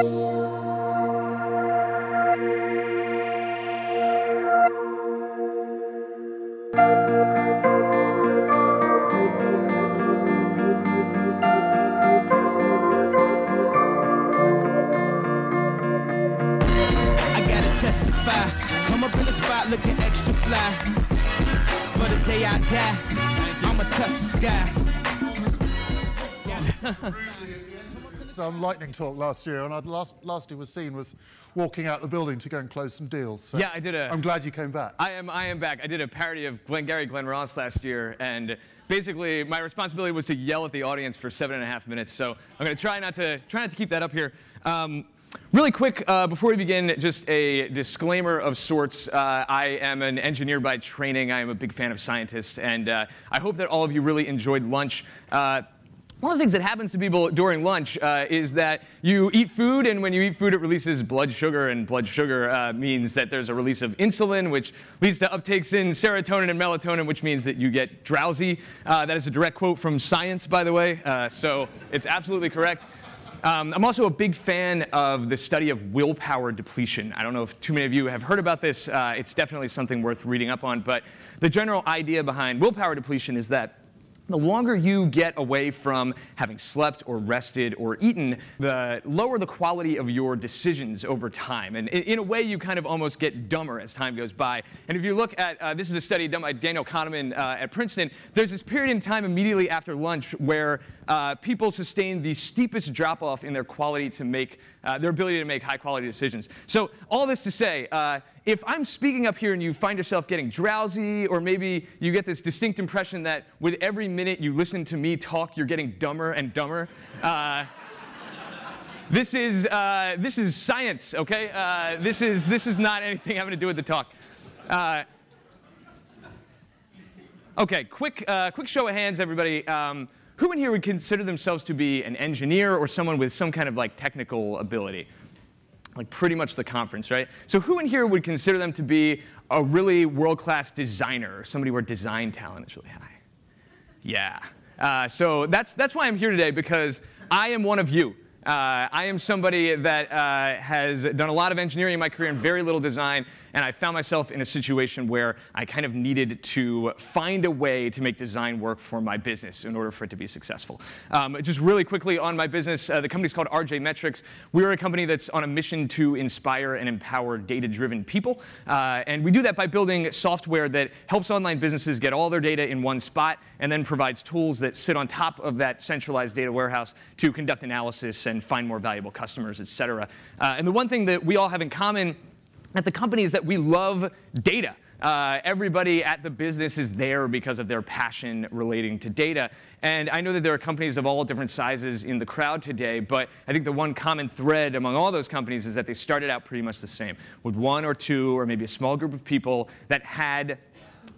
I some lightning talk last year, and I'd last, last he was seen was walking out the building to go and close some deals. So Yeah, I did a- I'm glad you came back. I am, I am back. I did a parody of Glengarry Glen Ross last year, and basically my responsibility was to yell at the audience for seven and a half minutes. So I'm going to try not to try not to keep that up here. Um, really quick, uh, before we begin, just a disclaimer of sorts. Uh, I am an engineer by training. I am a big fan of scientists, and uh, I hope that all of you really enjoyed lunch. One of the things that happens to people during lunch uh, is that you eat food, and when you eat food, it releases blood sugar, and blood sugar uh, means that there's a release of insulin, which leads to uptakes in serotonin and melatonin, which means that you get drowsy. Uh, that is a direct quote from science, by the way, uh, so it's absolutely correct. Um, I'm also a big fan of the study of willpower depletion. I don't know if too many of you have heard about this. Uh, it's definitely something worth reading up on. But the general idea behind willpower depletion is that the longer you get away from having slept or rested or eaten, the lower the quality of your decisions over time. And in, a way, you kind of almost get dumber as time goes by. And if you look at uh, this is a study done by Daniel Kahneman uh, at Princeton, there's this period in time immediately after lunch where uh, people sustain the steepest drop off in their quality to make uh, their ability to make high quality decisions. So, all this to say, uh, if I'm speaking up here and you find yourself getting drowsy, or maybe you get this distinct impression that with every minute you listen to me talk, you're getting dumber and dumber. Uh, this is, uh, this is science, okay? Uh, this, is, this is not anything having to do with the talk. Uh, okay, quick, uh, quick show of hands, everybody. Um, who in here would consider themselves to be an engineer or someone with some kind of like technical ability? Like pretty much the conference, right? So who in here would consider them to be a really world-class designer somebody where design talent is really high? Yeah. Uh, so that's, that's why I'm here today, because I am one of you. Uh, I am somebody that uh, has done a lot of engineering in my career and very little design, and I found myself in a situation where I kind of needed to find a way to make design work for my business in order for it to be successful. Um, just really quickly on my business, uh, the company's called RJ Metrics. We're a company that's on a mission to inspire and empower data-driven people, uh, and we do that by building software that helps online businesses get all their data in one spot and then provides tools that sit on top of that centralized data warehouse to conduct analysis and find more valuable customers, et cetera. Uh, and the one thing that we all have in common at the companies that we love data. Uh, everybody at the business is there because of their passion relating to data. And I know that there are companies of all different sizes in the crowd today, but I think the one common thread among all those companies is that they started out pretty much the same, with one or two or maybe a small group of people that had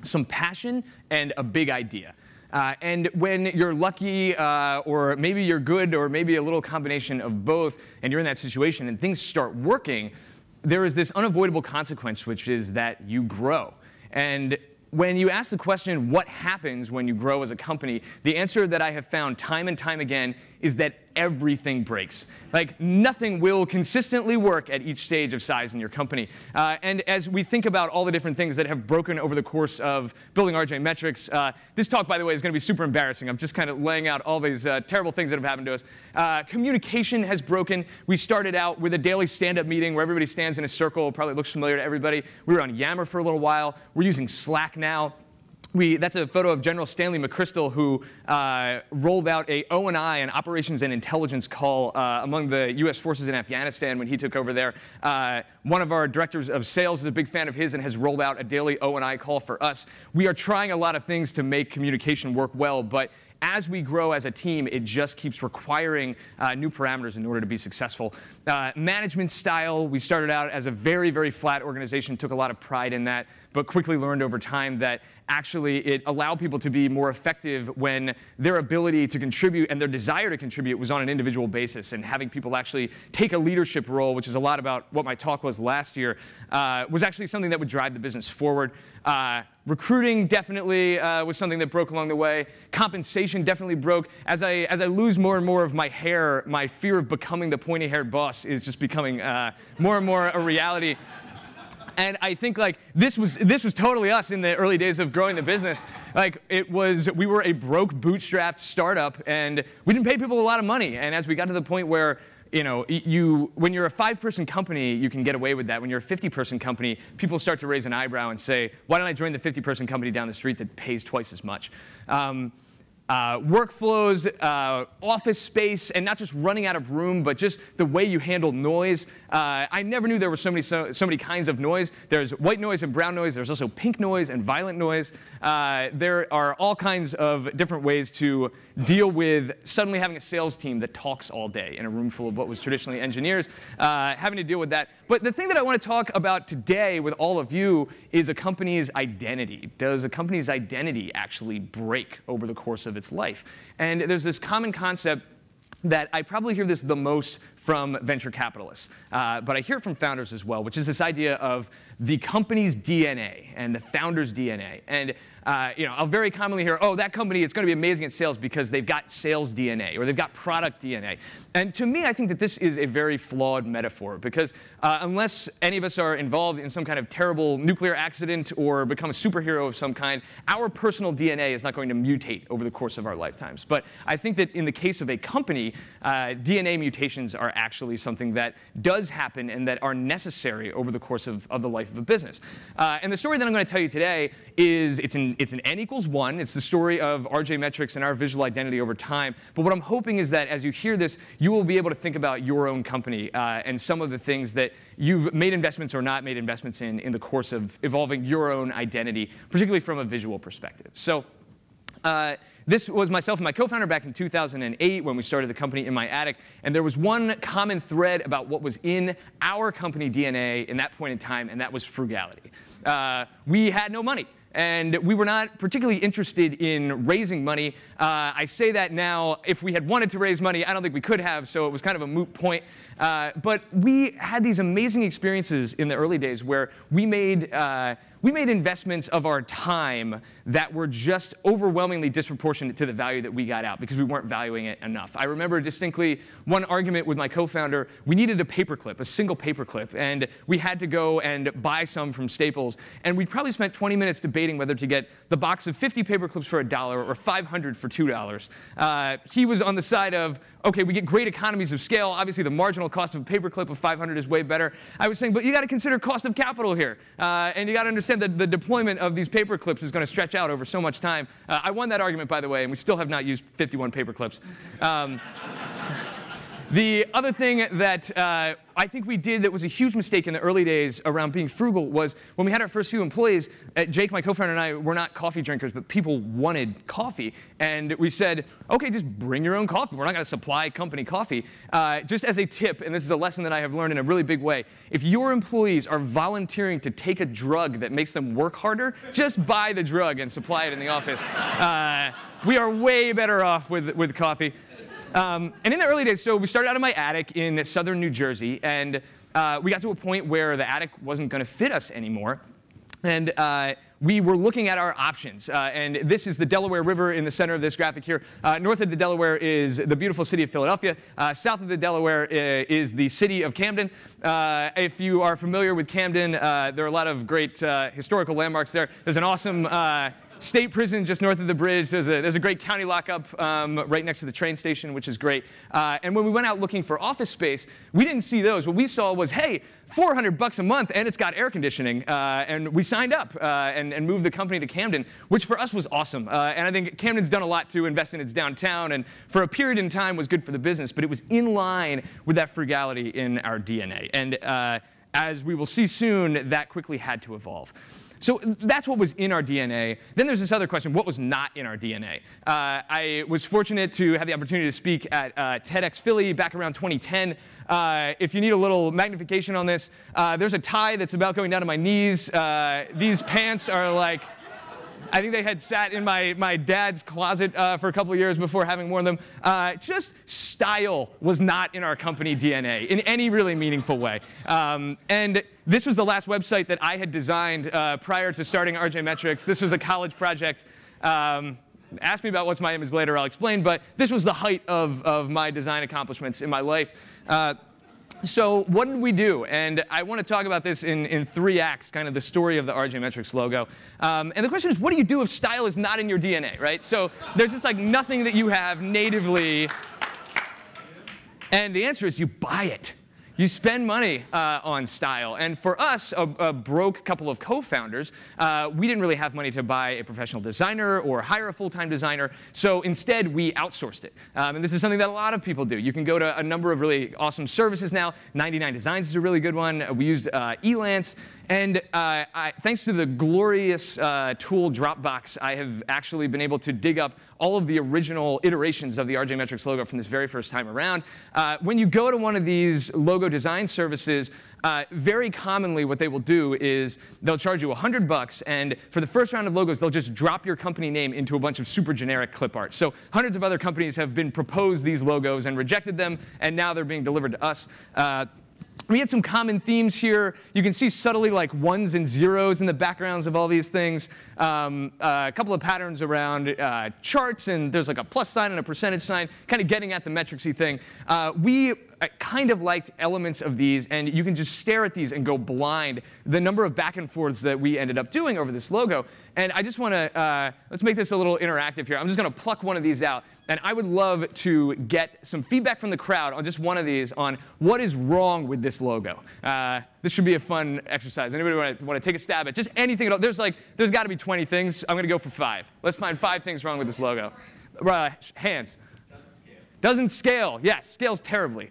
some passion and a big idea. Uh, and when you're lucky, uh, or maybe you're good, or maybe a little combination of both, and you're in that situation and things start working, there is this unavoidable consequence, which is that you grow. And when you ask the question, what happens when you grow as a company, the answer that I have found time and time again is that everything breaks. Like nothing will consistently work at each stage of size in your company. Uh, and as we think about all the different things that have broken over the course of building RJ Metrics, uh, this talk, by the way, is going to be super embarrassing. I'm just kind of laying out all these uh, terrible things that have happened to us. Uh, communication has broken. We started out with a daily stand-up meeting where everybody stands in a circle. Probably looks familiar to everybody. We were on Yammer for a little while. We're using Slack now. We, that's a photo of General Stanley McChrystal, who uh, rolled out a O&I, an operations and intelligence call uh, among the U.S. forces in Afghanistan when he took over there. Uh, one of our directors of sales is a big fan of his and has rolled out a daily O&I call for us. We are trying a lot of things to make communication work well, but as we grow as a team, it just keeps requiring uh, new parameters in order to be successful. Uh, management style, we started out as a very, very flat organization, took a lot of pride in that, but quickly learned over time that actually it allowed people to be more effective when their ability to contribute and their desire to contribute was on an individual basis. And having people actually take a leadership role, which is a lot about what my talk was last year, uh, was actually something that would drive the business forward. Uh, recruiting definitely uh, was something that broke along the way. Compensation definitely broke. As I, as I lose more and more of my hair, my fear of becoming the pointy haired boss is just becoming uh, more and more a reality. And I think like this was this was totally us in the early days of growing the business. Like it was we were a broke bootstrapped startup and we didn't pay people a lot of money. And as we got to the point where you know, you, when you're a five-person company, you can get away with that. When you're a 50-person company, people start to raise an eyebrow and say, why don't I join the 50-person company down the street that pays twice as much? Um, uh, workflows, uh, office space, and not just running out of room, but just the way you handle noise. Uh, I never knew there were so many, so, so, many kinds of noise. There's white noise and brown noise. There's also pink noise and violet noise. Uh, there are all kinds of different ways to deal with suddenly having a sales team that talks all day in a room full of what was traditionally engineers, uh, having to deal with that. But the thing that I want to talk about today with all of you is a company's identity. Does a company's identity actually break over the course of its life? And there's this common concept that I probably hear this the most from venture capitalists, uh, but I hear from founders as well, which is this idea of the company's DNA and the founder's DNA. And uh, you know, I'll very commonly hear, oh, that company, it's going to be amazing at sales because they've got sales DNA or they've got product DNA. And to me, I think that this is a very flawed metaphor because uh, unless any of us are involved in some kind of terrible nuclear accident or become a superhero of some kind, our personal DNA is not going to mutate over the course of our lifetimes. But I think that in the case of a company, uh, DNA mutations are actually something that does happen and that are necessary over the course of, of the life of a business. Uh, and the story that I'm going to tell you today is it's an, it's an N equals one. It's the story of RJ Metrics and our visual identity over time. But what I'm hoping is that as you hear this, you will be able to think about your own company uh, and some of the things that you've made investments or not made investments in in the course of evolving your own identity, particularly from a visual perspective. So. Uh, this was myself and my co-founder back in 2008 when we started the company in my attic, and there was one common thread about what was in our company DNA in that point in time, and that was frugality. Uh, we had no money and we were not particularly interested in raising money. Uh, I say that now. If we had wanted to raise money, I don't think we could have, so it was kind of a moot point. Uh, but we had these amazing experiences in the early days where we made uh, we made investments of our time that were just overwhelmingly disproportionate to the value that we got out because we weren't valuing it enough. I remember distinctly one argument with my co-founder. We needed a paperclip, a single paperclip, and we had to go and buy some from Staples. And we probably spent 20 minutes debating whether to get the box of 50 paperclips for a dollar or 500 for two dollars. Uh, he was on the side of okay, we get great economies of scale. Obviously, the marginal cost of a paperclip of 500 is way better. I was saying, but you got to consider cost of capital here, uh, and you got to understand that the deployment of these paperclips is going to stretch out over so much time. Uh, I won that argument, by the way, and we still have not used 51 paperclips. Um, the other thing that uh, I think we did that was a huge mistake in the early days around being frugal was when we had our first few employees, uh, Jake, my co-founder, and I were not coffee drinkers, but people wanted coffee. And we said, okay, just bring your own coffee. We're not going to supply company coffee. Uh, just as a tip, and this is a lesson that I have learned in a really big way, if your employees are volunteering to take a drug that makes them work harder, just buy the drug and supply it in the office. Uh, we are way better off with, with coffee. Um, and in the early days, so we started out in my attic in southern New Jersey, and uh, we got to a point where the attic wasn't going to fit us anymore. And uh, we were looking at our options. Uh, and this is the Delaware River in the center of this graphic here. Uh, north of the Delaware is the beautiful city of Philadelphia. Uh, south of the Delaware uh, is the city of Camden. Uh, if you are familiar with Camden, uh, there are a lot of great historical landmarks there. There's an awesome state prison just north of the bridge. There's a, there's a great county lockup um, right next to the train station, which is great. Uh, and when we went out looking for office space, we didn't see those. What we saw was, hey, 400 bucks a month and it's got air conditioning. Uh, and we signed up uh, and, and, moved the company to Camden, which for us was awesome. Uh, and I think Camden's done a lot to invest in its downtown and for a period in time was good for the business, but it was in line with that frugality in our DNA. And uh, as we will see soon, that quickly had to evolve. So that's what was in our DNA. Then there's this other question, what was not in our DNA? Uh, I was fortunate to have the opportunity to speak at uh, TEDx Philly back around 2010. Uh, if you need a little magnification on this, uh, there's a tie that's about going down to my knees. Uh, these pants are like I think they had sat in my, my dad's closet uh, for a couple years before having worn them. Uh, just style was not in our company DNA in any really meaningful way. Um, and this was the last website that I had designed uh, prior to starting RJ Metrics. This was a college project. Um, ask me about what's my image later, I'll explain. But this was the height of, of my design accomplishments in my life. So what did we do? And I want to talk about this in, in three acts, kind of the story of the RJ Metrics logo. Um, and the question is, what do you do if style is not in your DNA, right? So there's just like nothing that you have natively. And the answer is you buy it. You spend money uh, on style. And for us, a, a broke couple of co-founders, uh, we didn't really have money to buy a professional designer or hire a full-time designer. So instead, we outsourced it. Um, and this is something that a lot of people do. You can go to a number of really awesome services now. 99 Designs is a really good one. We used uh, Elance. And uh, I, thanks to the glorious uh, tool Dropbox, I have actually been able to dig up all of the original iterations of the RJ Metrics logo from this very first time around. Uh, when you go to one of these logo design services, uh, very commonly what they will do is they'll charge you 100 bucks, and for the first round of logos, they'll just drop your company name into a bunch of super generic clip art. So hundreds of other companies have been proposed these logos and rejected them, and now they're being delivered to us. Uh, we had some common themes here. You can see subtly like ones and zeros in the backgrounds of all these things. Um, uh, a couple of patterns around uh, charts, and there's like a plus sign and a percentage sign, kind of getting at the metricsy thing. Uh, we kind of liked elements of these, and you can just stare at these and go blind. The number of back and forths that we ended up doing over this logo. And I just want to, uh, let's make this a little interactive here. I'm just going to pluck one of these out. And I would love to get some feedback from the crowd on just one of these on what is wrong with this logo. Uh, this should be a fun exercise. Anybody want to, want to take a stab at just anything at all? There's like, there's got to be 20 things. I'm going to go for five. Let's find five things wrong with this logo. Uh, hands. Doesn't scale. Doesn't scale. Yes, scales terribly.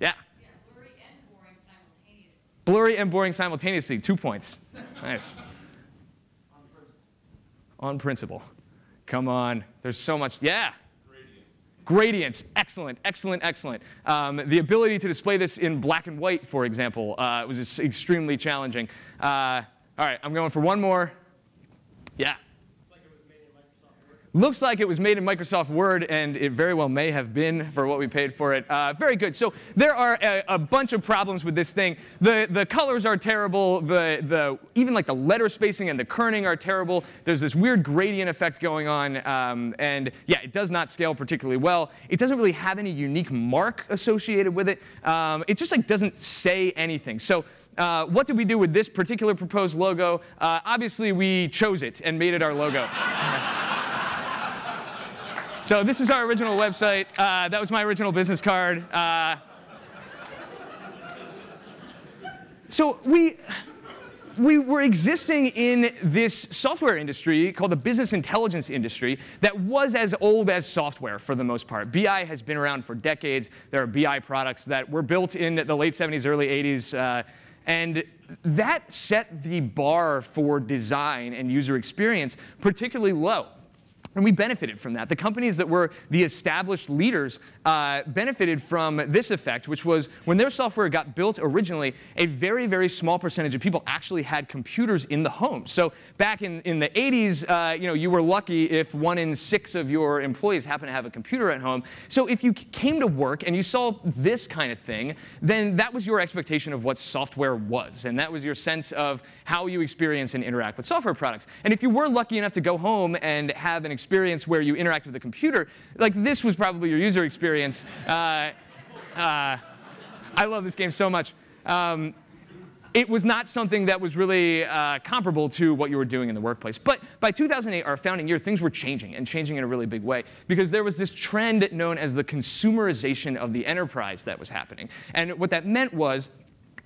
Yeah. Yeah, blurry and boring simultaneously. Blurry and boring simultaneously. Two points. Nice. On principle. Come on. There's so much. Yeah. Gradients, excellent, excellent, excellent. Um, the ability to display this in black and white, for example, uh, was extremely challenging. Uh, all right, I'm going for one more. Yeah. Looks like it was made in Microsoft Word, and it very well may have been for what we paid for it. Uh, very good. So there are a, a, bunch of problems with this thing. The, the colors are terrible. The, the, even like the letter spacing and the kerning are terrible. There's this weird gradient effect going on. Um, and yeah, it does not scale particularly well. It doesn't really have any unique mark associated with it. Um, it just like doesn't say anything. So uh, what did we do with this particular proposed logo? Uh, obviously, we chose it and made it our logo. So this is our original website. Uh, that was my original business card. Uh, so we, we were existing in this software industry called the business intelligence industry that was as old as software for the most part. BI has been around for decades. There are BI products that were built in the late 70s, early 80s. Uh, and that set the bar for design and user experience particularly low. And we benefited from that. The companies that were the established leaders uh, benefited from this effect, which was when their software got built originally, a very, very small percentage of people actually had computers in the home. So back in, in the 80s, uh, you know, you were lucky if one in six of your employees happened to have a computer at home. So if you came to work and you saw this kind of thing, then that was your expectation of what software was. And that was your sense of how you experience and interact with software products. And if you were lucky enough to go home and have an experience where you interact with the computer, like this was probably your user experience. Uh, uh, I love this game so much. Um, it was not something that was really uh, comparable to what you were doing in the workplace. But by 2008, our founding year, things were changing and changing in a really big way because there was this trend known as the consumerization of the enterprise that was happening. And what that meant was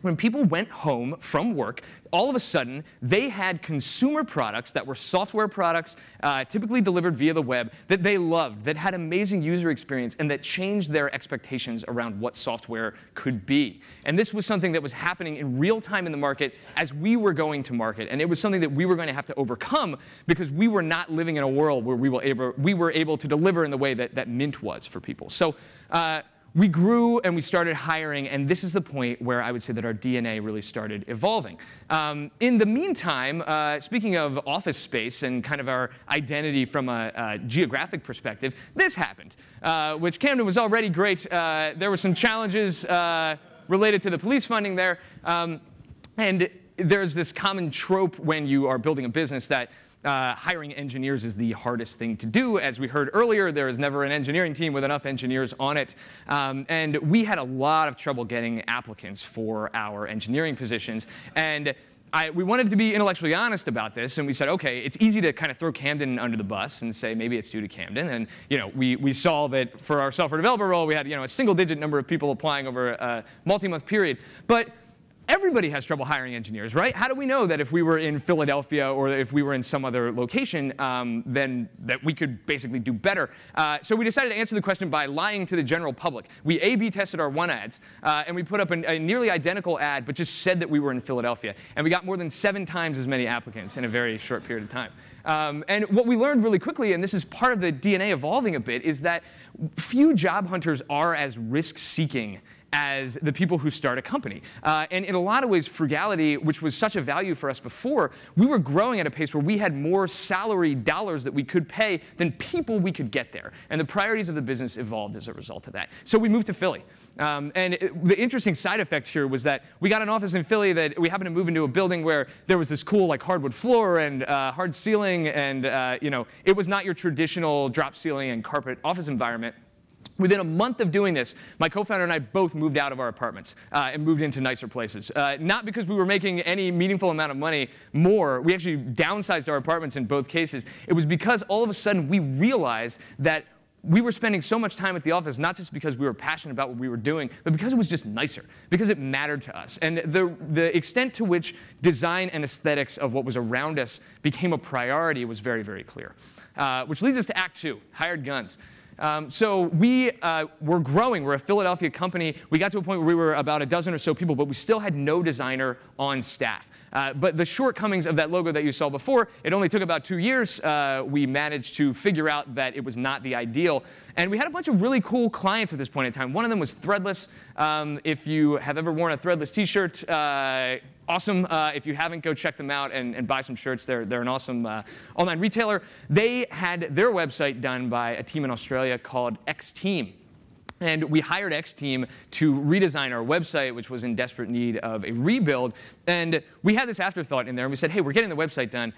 when people went home from work, all of a sudden they had consumer products that were software products, uh, typically delivered via the web, that they loved, that had amazing user experience, and that changed their expectations around what software could be. And this was something that was happening in real time in the market as we were going to market. And it was something that we were going to have to overcome because we were not living in a world where we were able, we were able to deliver in the way that, that Mint was for people. So uh, we grew and we started hiring, and this is the point where I would say that our DNA really started evolving. Um, in the meantime, uh, speaking of office space and kind of our identity from a, a geographic perspective, this happened, uh, which Camden was already great. Uh, there were some challenges uh, related to the police funding there. Um, and there's this common trope when you are building a business that uh, hiring engineers is the hardest thing to do. As we heard earlier, there is never an engineering team with enough engineers on it. Um, and we had a lot of trouble getting applicants for our engineering positions. And I, we wanted to be intellectually honest about this, and we said, okay, it's easy to kind of throw Camden under the bus and say maybe it's due to Camden. And you know, we, we saw that for our software developer role, we had you know, a single-digit number of people applying over a multi-month period. But everybody has trouble hiring engineers, right? How do we know that if we were in Philadelphia or if we were in some other location, um, then that we could basically do better? Uh, so we decided to answer the question by lying to the general public. We A/B tested our one ads, uh, and we put up an, a nearly identical ad, but just said that we were in Philadelphia, and we got more than seven times as many applicants in a very short period of time. Um, and what we learned really quickly, and this is part of the DNA evolving a bit, is that few job hunters are as risk-seeking as the people who start a company. Uh, and in a lot of ways, frugality, which was such a value for us before, we were growing at a pace where we had more salary dollars that we could pay than people we could get there. And the priorities of the business evolved as a result of that. So we moved to Philly. Um, and it, the interesting side effect here was that we got an office in Philly that we happened to move into a building where there was this cool like hardwood floor and uh, hard ceiling, and uh, you know it was not your traditional drop ceiling and carpet office environment. Within a month of doing this, my co-founder and I both moved out of our apartments uh, and moved into nicer places. Uh, not because we were making any meaningful amount of money more. We actually downsized our apartments in both cases. It was because all of a sudden we realized that we were spending so much time at the office, not just because we were passionate about what we were doing, but because it was just nicer, because it mattered to us. And the, the extent to which design and aesthetics of what was around us became a priority was very, very clear. Uh, which leads us to Act Two, hired guns. Um, so we uh, were growing. We're a Philadelphia company. We got to a point where we were about a dozen or so people, but we still had no designer on staff. Uh, but the shortcomings of that logo that you saw before, it only took about two years. Uh, we managed to figure out that it was not the ideal. And we had a bunch of really cool clients at this point in time. One of them was Threadless. Um, if you have ever worn a Threadless t-shirt, uh, awesome. Uh, if you haven't, go check them out and, and buy some shirts. They're, they're an awesome uh, online retailer. They had their website done by a team in Australia called X Team. And we hired X Team to redesign our website, which was in desperate need of a rebuild. And we had this afterthought in there, and we said, hey, we're getting the website done.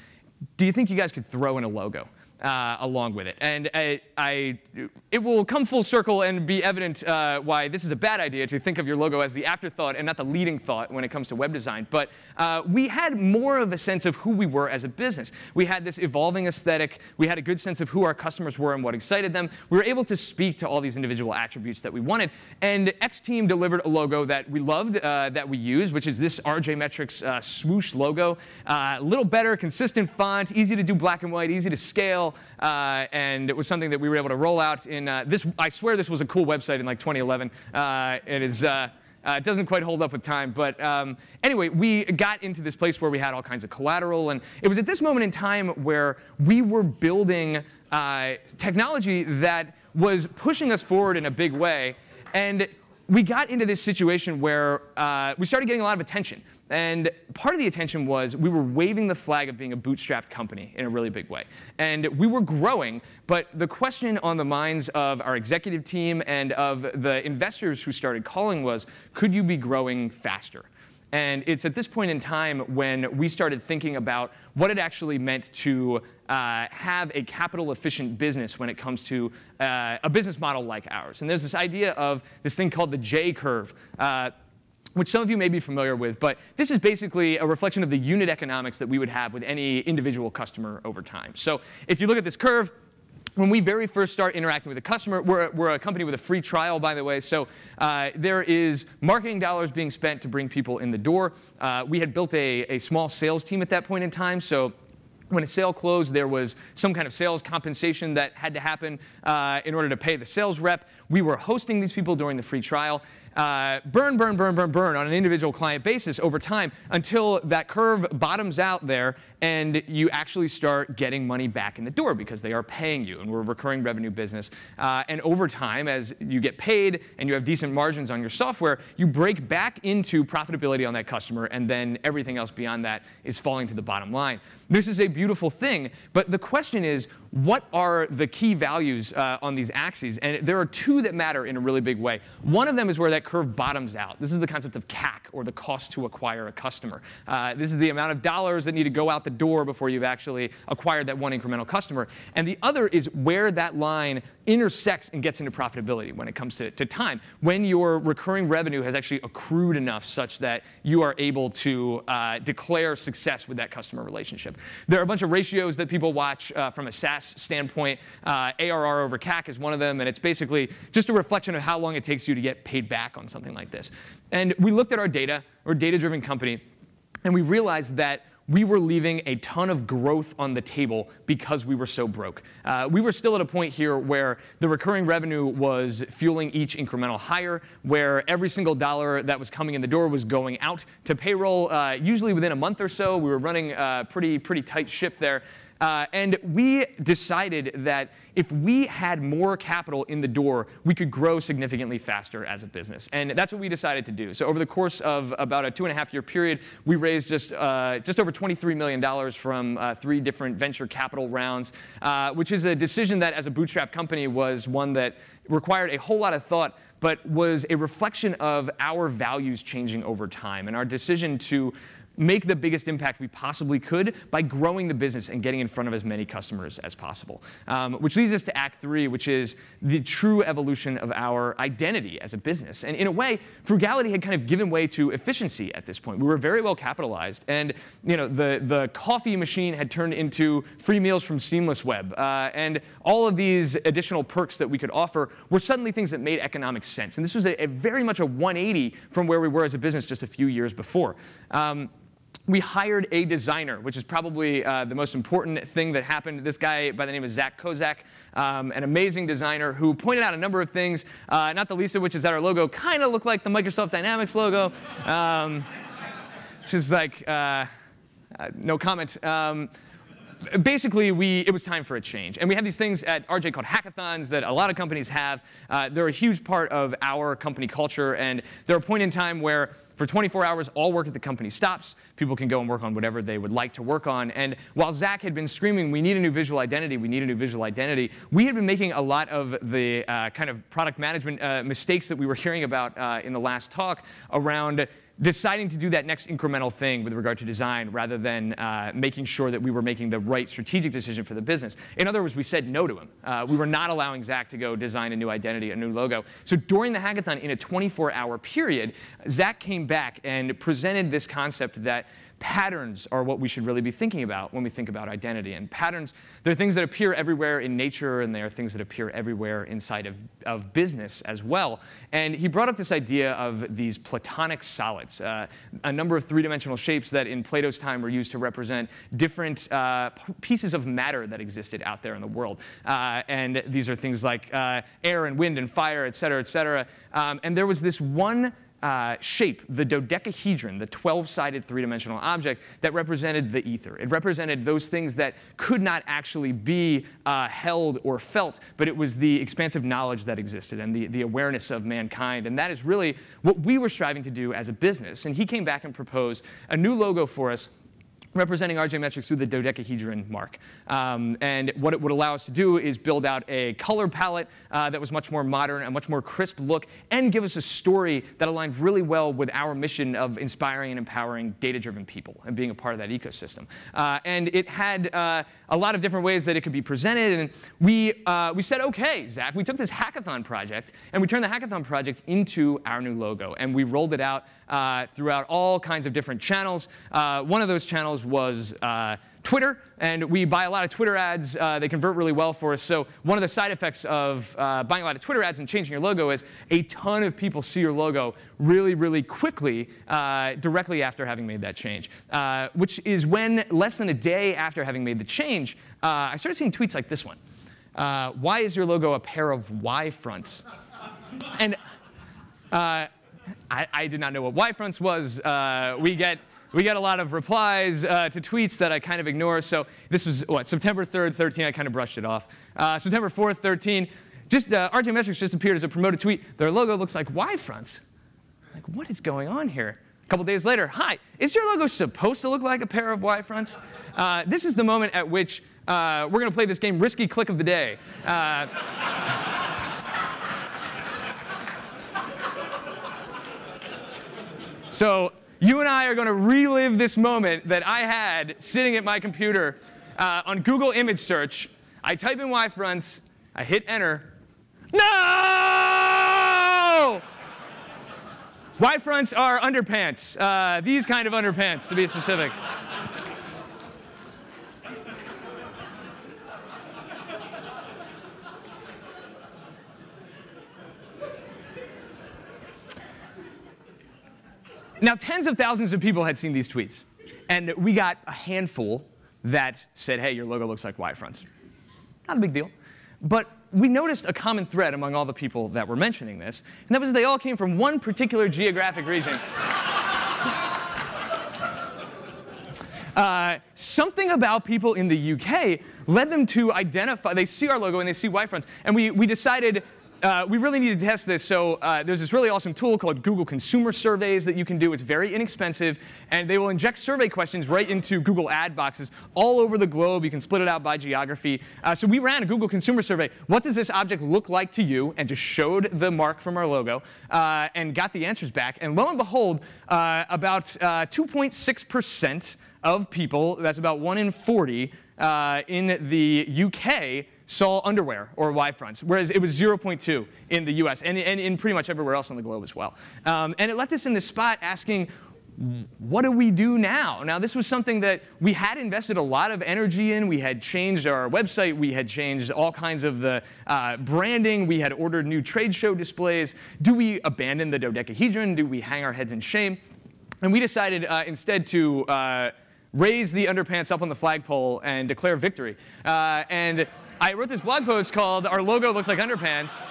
Do you think you guys could throw in a logo? Uh, along with it. And I, I, it will come full circle and be evident uh, why this is a bad idea to think of your logo as the afterthought and not the leading thought when it comes to web design. But uh, we had more of a sense of who we were as a business. We had this evolving aesthetic. We had a good sense of who our customers were and what excited them. We were able to speak to all these individual attributes that we wanted. And X Team delivered a logo that we loved, uh, that we used, which is this RJ Metrics uh, swoosh logo. A uh, little better, consistent font, easy to do black and white, easy to scale. Uh, and it was something that we were able to roll out in uh, this. I swear this was a cool website in like 2011. Uh, it is. Uh, uh, it doesn't quite hold up with time. But um, anyway, we got into this place where we had all kinds of collateral. And it was at this moment in time where we were building uh, technology that was pushing us forward in a big way. And we got into this situation where uh, we started getting a lot of attention. And part of the attention was we were waving the flag of being a bootstrapped company in a really big way. And we were growing, but the question on the minds of our executive team and of the investors who started calling was could you be growing faster? And it's at this point in time when we started thinking about what it actually meant to uh, have a capital efficient business when it comes to uh, a business model like ours. And there's this idea of this thing called the J curve. Uh, which some of you may be familiar with, but this is basically a reflection of the unit economics that we would have with any individual customer over time. So if you look at this curve, when we very first start interacting with a customer, we're, we're a company with a free trial, by the way, so uh, there is marketing dollars being spent to bring people in the door. Uh, we had built a, a small sales team at that point in time, so when a sale closed, there was some kind of sales compensation that had to happen uh, in order to pay the sales rep. We were hosting these people during the free trial. Uh, burn, burn, burn, burn, burn on an individual client basis over time until that curve bottoms out there and you actually start getting money back in the door because they are paying you and we're a recurring revenue business. Uh, and over time, as you get paid and you have decent margins on your software, you break back into profitability on that customer and then everything else beyond that is falling to the bottom line. This is a beautiful thing, but the question is, what are the key values uh, on these axes? And there are two that matter in a really big way. One of them is where that curve bottoms out. This is the concept of CAC, or the cost to acquire a customer. Uh, this is the amount of dollars that need to go out the door before you've actually acquired that one incremental customer. And the other is where that line intersects and gets into profitability when it comes to, to time. When your recurring revenue has actually accrued enough such that you are able to uh, declare success with that customer relationship. There are a bunch of ratios that people watch uh, from a SaaS standpoint. Uh, ARR over CAC is one of them, and it's basically just a reflection of how long it takes you to get paid back on something like this. And we looked at our data, we're a data-driven company, and we realized that we were leaving a ton of growth on the table because we were so broke. Uh, we were still at a point here where the recurring revenue was fueling each incremental hire, where every single dollar that was coming in the door was going out to payroll, uh, usually within a month or so. We were running a pretty, pretty tight ship there. Uh, and we decided that if we had more capital in the door, we could grow significantly faster as a business. And that's what we decided to do. So over the course of about a two and a half year period, we raised just, uh, just over $23 million from uh, three different venture capital rounds, uh, which is a decision that as a bootstrap company was one that required a whole lot of thought but was a reflection of our values changing over time and our decision to make the biggest impact we possibly could by growing the business and getting in front of as many customers as possible. Um, which leads us to Act Three, which is the true evolution of our identity as a business. And in a way, frugality had kind of given way to efficiency at this point. We were very well capitalized, and you know the the coffee machine had turned into free meals from Seamless Web, uh, and all of these additional perks that we could offer were suddenly things that made economic sense. And this was a, a very much a 180 from where we were as a business just a few years before. Um, we hired a designer, which is probably uh, the most important thing that happened. This guy by the name of Zach Kozak, um, an amazing designer who pointed out a number of things, uh, not the least of which is that our logo kind of looked like the Microsoft Dynamics logo, um, which is like, uh, uh no comment. Um, basically, we, it was time for a change. And we have these things at RJ called hackathons that a lot of companies have. Uh, they're a huge part of our company culture. And they're a point in time where for 24 hours, all work at the company stops. People can go and work on whatever they would like to work on. And while Zach had been screaming, we need a new visual identity, we need a new visual identity, we had been making a lot of the uh, kind of product management uh, mistakes that we were hearing about uh, in the last talk around deciding to do that next incremental thing with regard to design rather than uh, making sure that we were making the right strategic decision for the business. In other words, we said no to him. Uh, we were not allowing Zach to go design a new identity, a new logo. So during the hackathon, in a 24-hour period, Zach came back and presented this concept that patterns are what we should really be thinking about when we think about identity. And patterns, they're things that appear everywhere in nature, and they are things that appear everywhere inside of, of business as well. And he brought up this idea of these platonic solids, uh, a number of three-dimensional shapes that in Plato's time were used to represent different uh, pieces of matter that existed out there in the world. Uh, and these are things like uh, air and wind and fire, et cetera, et cetera. Um, and there was this one uh, shape, the dodecahedron, the 12-sided three-dimensional object that represented the ether. It represented those things that could not actually be uh, held or felt, but it was the expansive knowledge that existed and the, the awareness of mankind. And that is really what we were striving to do as a business. And he came back and proposed a new logo for us representing RJ Metrics through the dodecahedron mark. Um, and what it would allow us to do is build out a color palette uh, that was much more modern, a much more crisp look, and give us a story that aligned really well with our mission of inspiring and empowering data-driven people and being a part of that ecosystem. Uh, and it had uh, a lot of different ways that it could be presented, and we, uh, we said, okay, Zach, we took this hackathon project, and we turned the hackathon project into our new logo, and we rolled it out uh, throughout all kinds of different channels. Uh, one of those channels was uh, Twitter, and we buy a lot of Twitter ads. Uh, they convert really well for us. So one of the side effects of uh, buying a lot of Twitter ads and changing your logo is a ton of people see your logo really, really quickly uh, directly after having made that change, uh, which is when less than a day after having made the change, uh, I started seeing tweets like this one. Uh, why is your logo a pair of Y fronts? and I, I did not know what Y fronts was. We get we get a lot of replies uh, to tweets that I kind of ignore. So this was what September 3rd, 13. I kind of brushed it off. Uh, September 4th, 13. Just uh, RJ Metrics just appeared as a promoted tweet. Their logo looks like Y fronts. Like what is going on here? A couple days later, hi, is your logo supposed to look like a pair of Y fronts? Uh, this is the moment at which uh, we're going to play this game, Risky Click of the Day. Uh, so you and I are going to relive this moment that I had sitting at my computer uh, on Google image search. I type in Y fronts, I hit enter. No! Y fronts are underpants. Uh, these kind of underpants, to be specific. Now, tens of thousands of people had seen these tweets, and we got a handful that said, hey, your logo looks like Y fronts. Not a big deal. But we noticed a common thread among all the people that were mentioning this, and that was they all came from one particular geographic region. Uh, something about people in the UK led them to identify, they see our logo and they see Y fronts, and we, we decided uh, we really need to test this. So uh, there's this really awesome tool called Google Consumer Surveys that you can do. It's very inexpensive, and they will inject survey questions right into Google ad boxes all over the globe. You can split it out by geography. Uh, so we ran a Google Consumer Survey. What does this object look like to you? And just showed the mark from our logo uh, and got the answers back. And lo and behold, uh, about 2.6% of people, that's about 1 in 40, uh, in the UK saw underwear or Y fronts, whereas it was 0.2 in the US and, and in pretty much everywhere else on the globe as well. Um, and it left us in this spot asking, what do we do now? Now, this was something that we had invested a lot of energy in. We had changed our website. We had changed all kinds of the uh, branding. We had ordered new trade show displays. Do we abandon the dodecahedron? Do we hang our heads in shame? And we decided uh, instead to uh, raise the underpants up on the flagpole and declare victory. Uh, and I wrote this blog post called Our Logo Looks Like Underpants.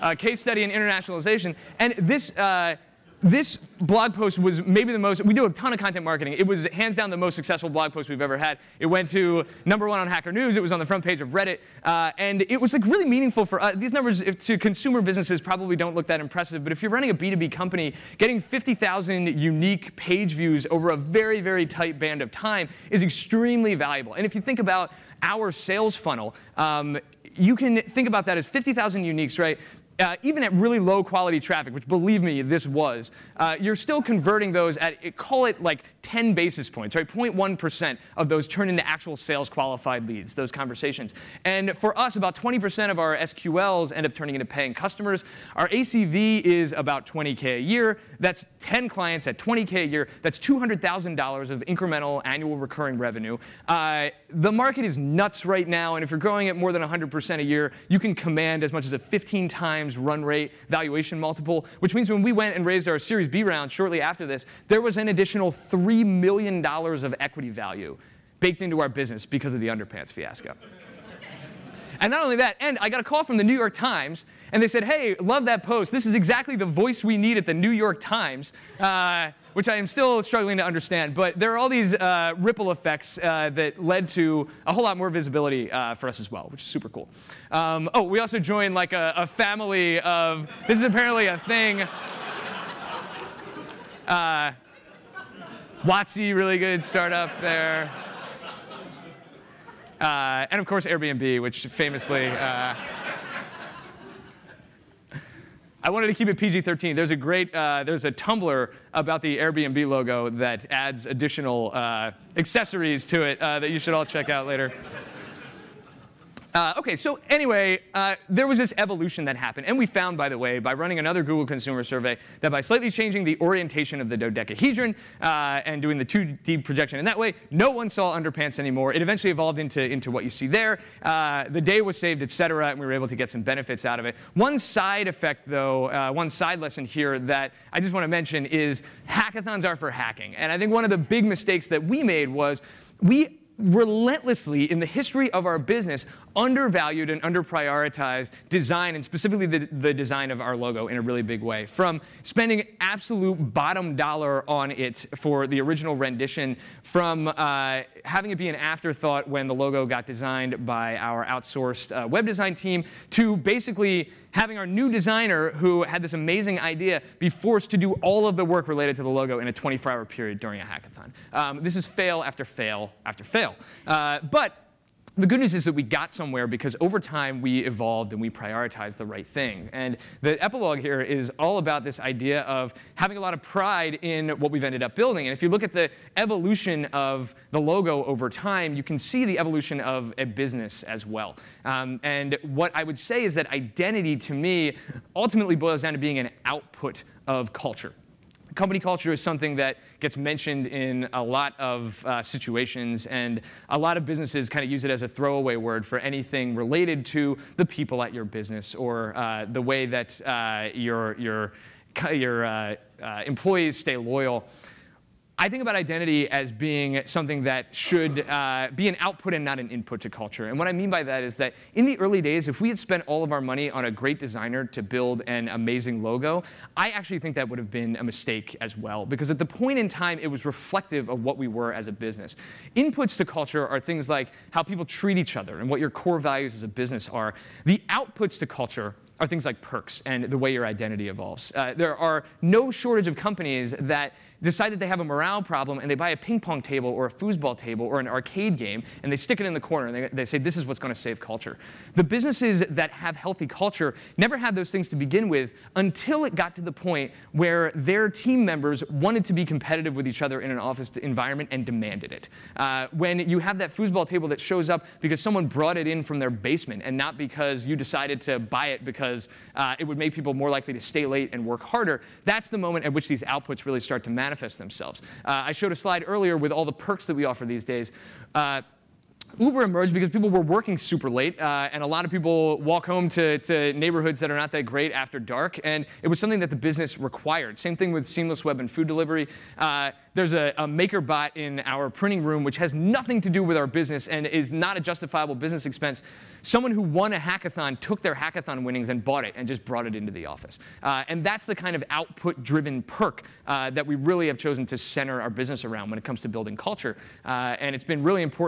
A case study in internationalization. And this, uh, this blog post was maybe the most, we do a ton of content marketing. It was hands down the most successful blog post we've ever had. It went to number one on Hacker News. It was on the front page of Reddit. Uh, and it was like really meaningful for uh, these numbers if, to consumer businesses probably don't look that impressive. But if you're running a B2B company, getting 50,000 unique page views over a very, very tight band of time is extremely valuable. And if you think about our sales funnel, um, you can think about that as 50,000 uniques, right? Uh, even at really low quality traffic, which believe me, this was, uh, you're still converting those at, call it like 10 basis points, right? 0.1% of those turn into actual sales qualified leads, those conversations. And for us, about 20% of our SQLs end up turning into paying customers. Our ACV is about 20K a year. That's 10 clients at 20K a year. That's $200,000 of incremental annual recurring revenue. Uh, the market is nuts right now, and if you're growing at more than 100% a year, you can command as much as a 15 times run rate valuation multiple, which means when we went and raised our Series B round shortly after this, there was an additional $3 million of equity value baked into our business because of the underpants fiasco. And not only that, and I got a call from the New York Times, and they said, hey, love that post. This is exactly the voice we need at the New York Times. Uh, which I am still struggling to understand. But there are all these uh, ripple effects uh, that led to a whole lot more visibility uh, for us as well, which is super cool. Um, oh, we also joined like a, a, family of, this is apparently a thing. WotC, really good startup there. Uh, and of course, Airbnb, which famously. Uh, I wanted to keep it PG-13. There's a great, uh, there's a Tumblr about the Airbnb logo that adds additional uh, accessories to it uh, that you should all check out later. Uh, okay, so anyway, uh, there was this evolution that happened. And we found, by the way, by running another Google consumer survey, that by slightly changing the orientation of the dodecahedron uh, and doing the 2D projection in that way, no one saw underpants anymore. It eventually evolved into, into what you see there. Uh, the day was saved, et cetera, and we were able to get some benefits out of it. One side effect, though, uh, one side lesson here that I just want to mention is hackathons are for hacking. And I think one of the big mistakes that we made was we relentlessly in the history of our business undervalued and underprioritized design and specifically the, the design of our logo in a really big way from spending absolute bottom dollar on it for the original rendition from uh, having it be an afterthought when the logo got designed by our outsourced uh, web design team to basically having our new designer who had this amazing idea be forced to do all of the work related to the logo in a 24-hour period during a hackathon. Um, this is fail after fail after fail. Uh, but the good news is that we got somewhere because over time we evolved and we prioritized the right thing. And the epilogue here is all about this idea of having a lot of pride in what we've ended up building. And if you look at the evolution of the logo over time, you can see the evolution of a business as well. Um, and what I would say is that identity to me ultimately boils down to being an output of culture company culture is something that gets mentioned in a lot of uh, situations, and a lot of businesses kind of use it as a throwaway word for anything related to the people at your business or uh, the way that uh, your, your, your uh, uh, employees stay loyal. I think about identity as being something that should uh, be an output and not an input to culture. And what I mean by that is that in the early days, if we had spent all of our money on a great designer to build an amazing logo, I actually think that would have been a mistake as well. Because at the point in time, it was reflective of what we were as a business. Inputs to culture are things like how people treat each other and what your core values as a business are. The outputs to culture are things like perks and the way your identity evolves. Uh, there are no shortage of companies that decide that they have a morale problem and they buy a ping pong table or a foosball table or an arcade game and they stick it in the corner and they, they say this is what's going to save culture. The businesses that have healthy culture never had those things to begin with until it got to the point where their team members wanted to be competitive with each other in an office environment and demanded it. Uh, when you have that foosball table that shows up because someone brought it in from their basement and not because you decided to buy it because uh, it would make people more likely to stay late and work harder, that's the moment at which these outputs really start to manifest themselves. Uh, I showed a slide earlier with all the perks that we offer these days. Uh, Uber emerged because people were working super late, uh, and a lot of people walk home to, to, neighborhoods that are not that great after dark, and it was something that the business required. Same thing with SeamlessWeb and food delivery. Uh, there's a, a MakerBot in our printing room, which has nothing to do with our business and is not a justifiable business expense. Someone who won a hackathon took their hackathon winnings and bought it and just brought it into the office. Uh, and that's the kind of output-driven perk uh, that we really have chosen to center our business around when it comes to building culture. Uh, and it's been really important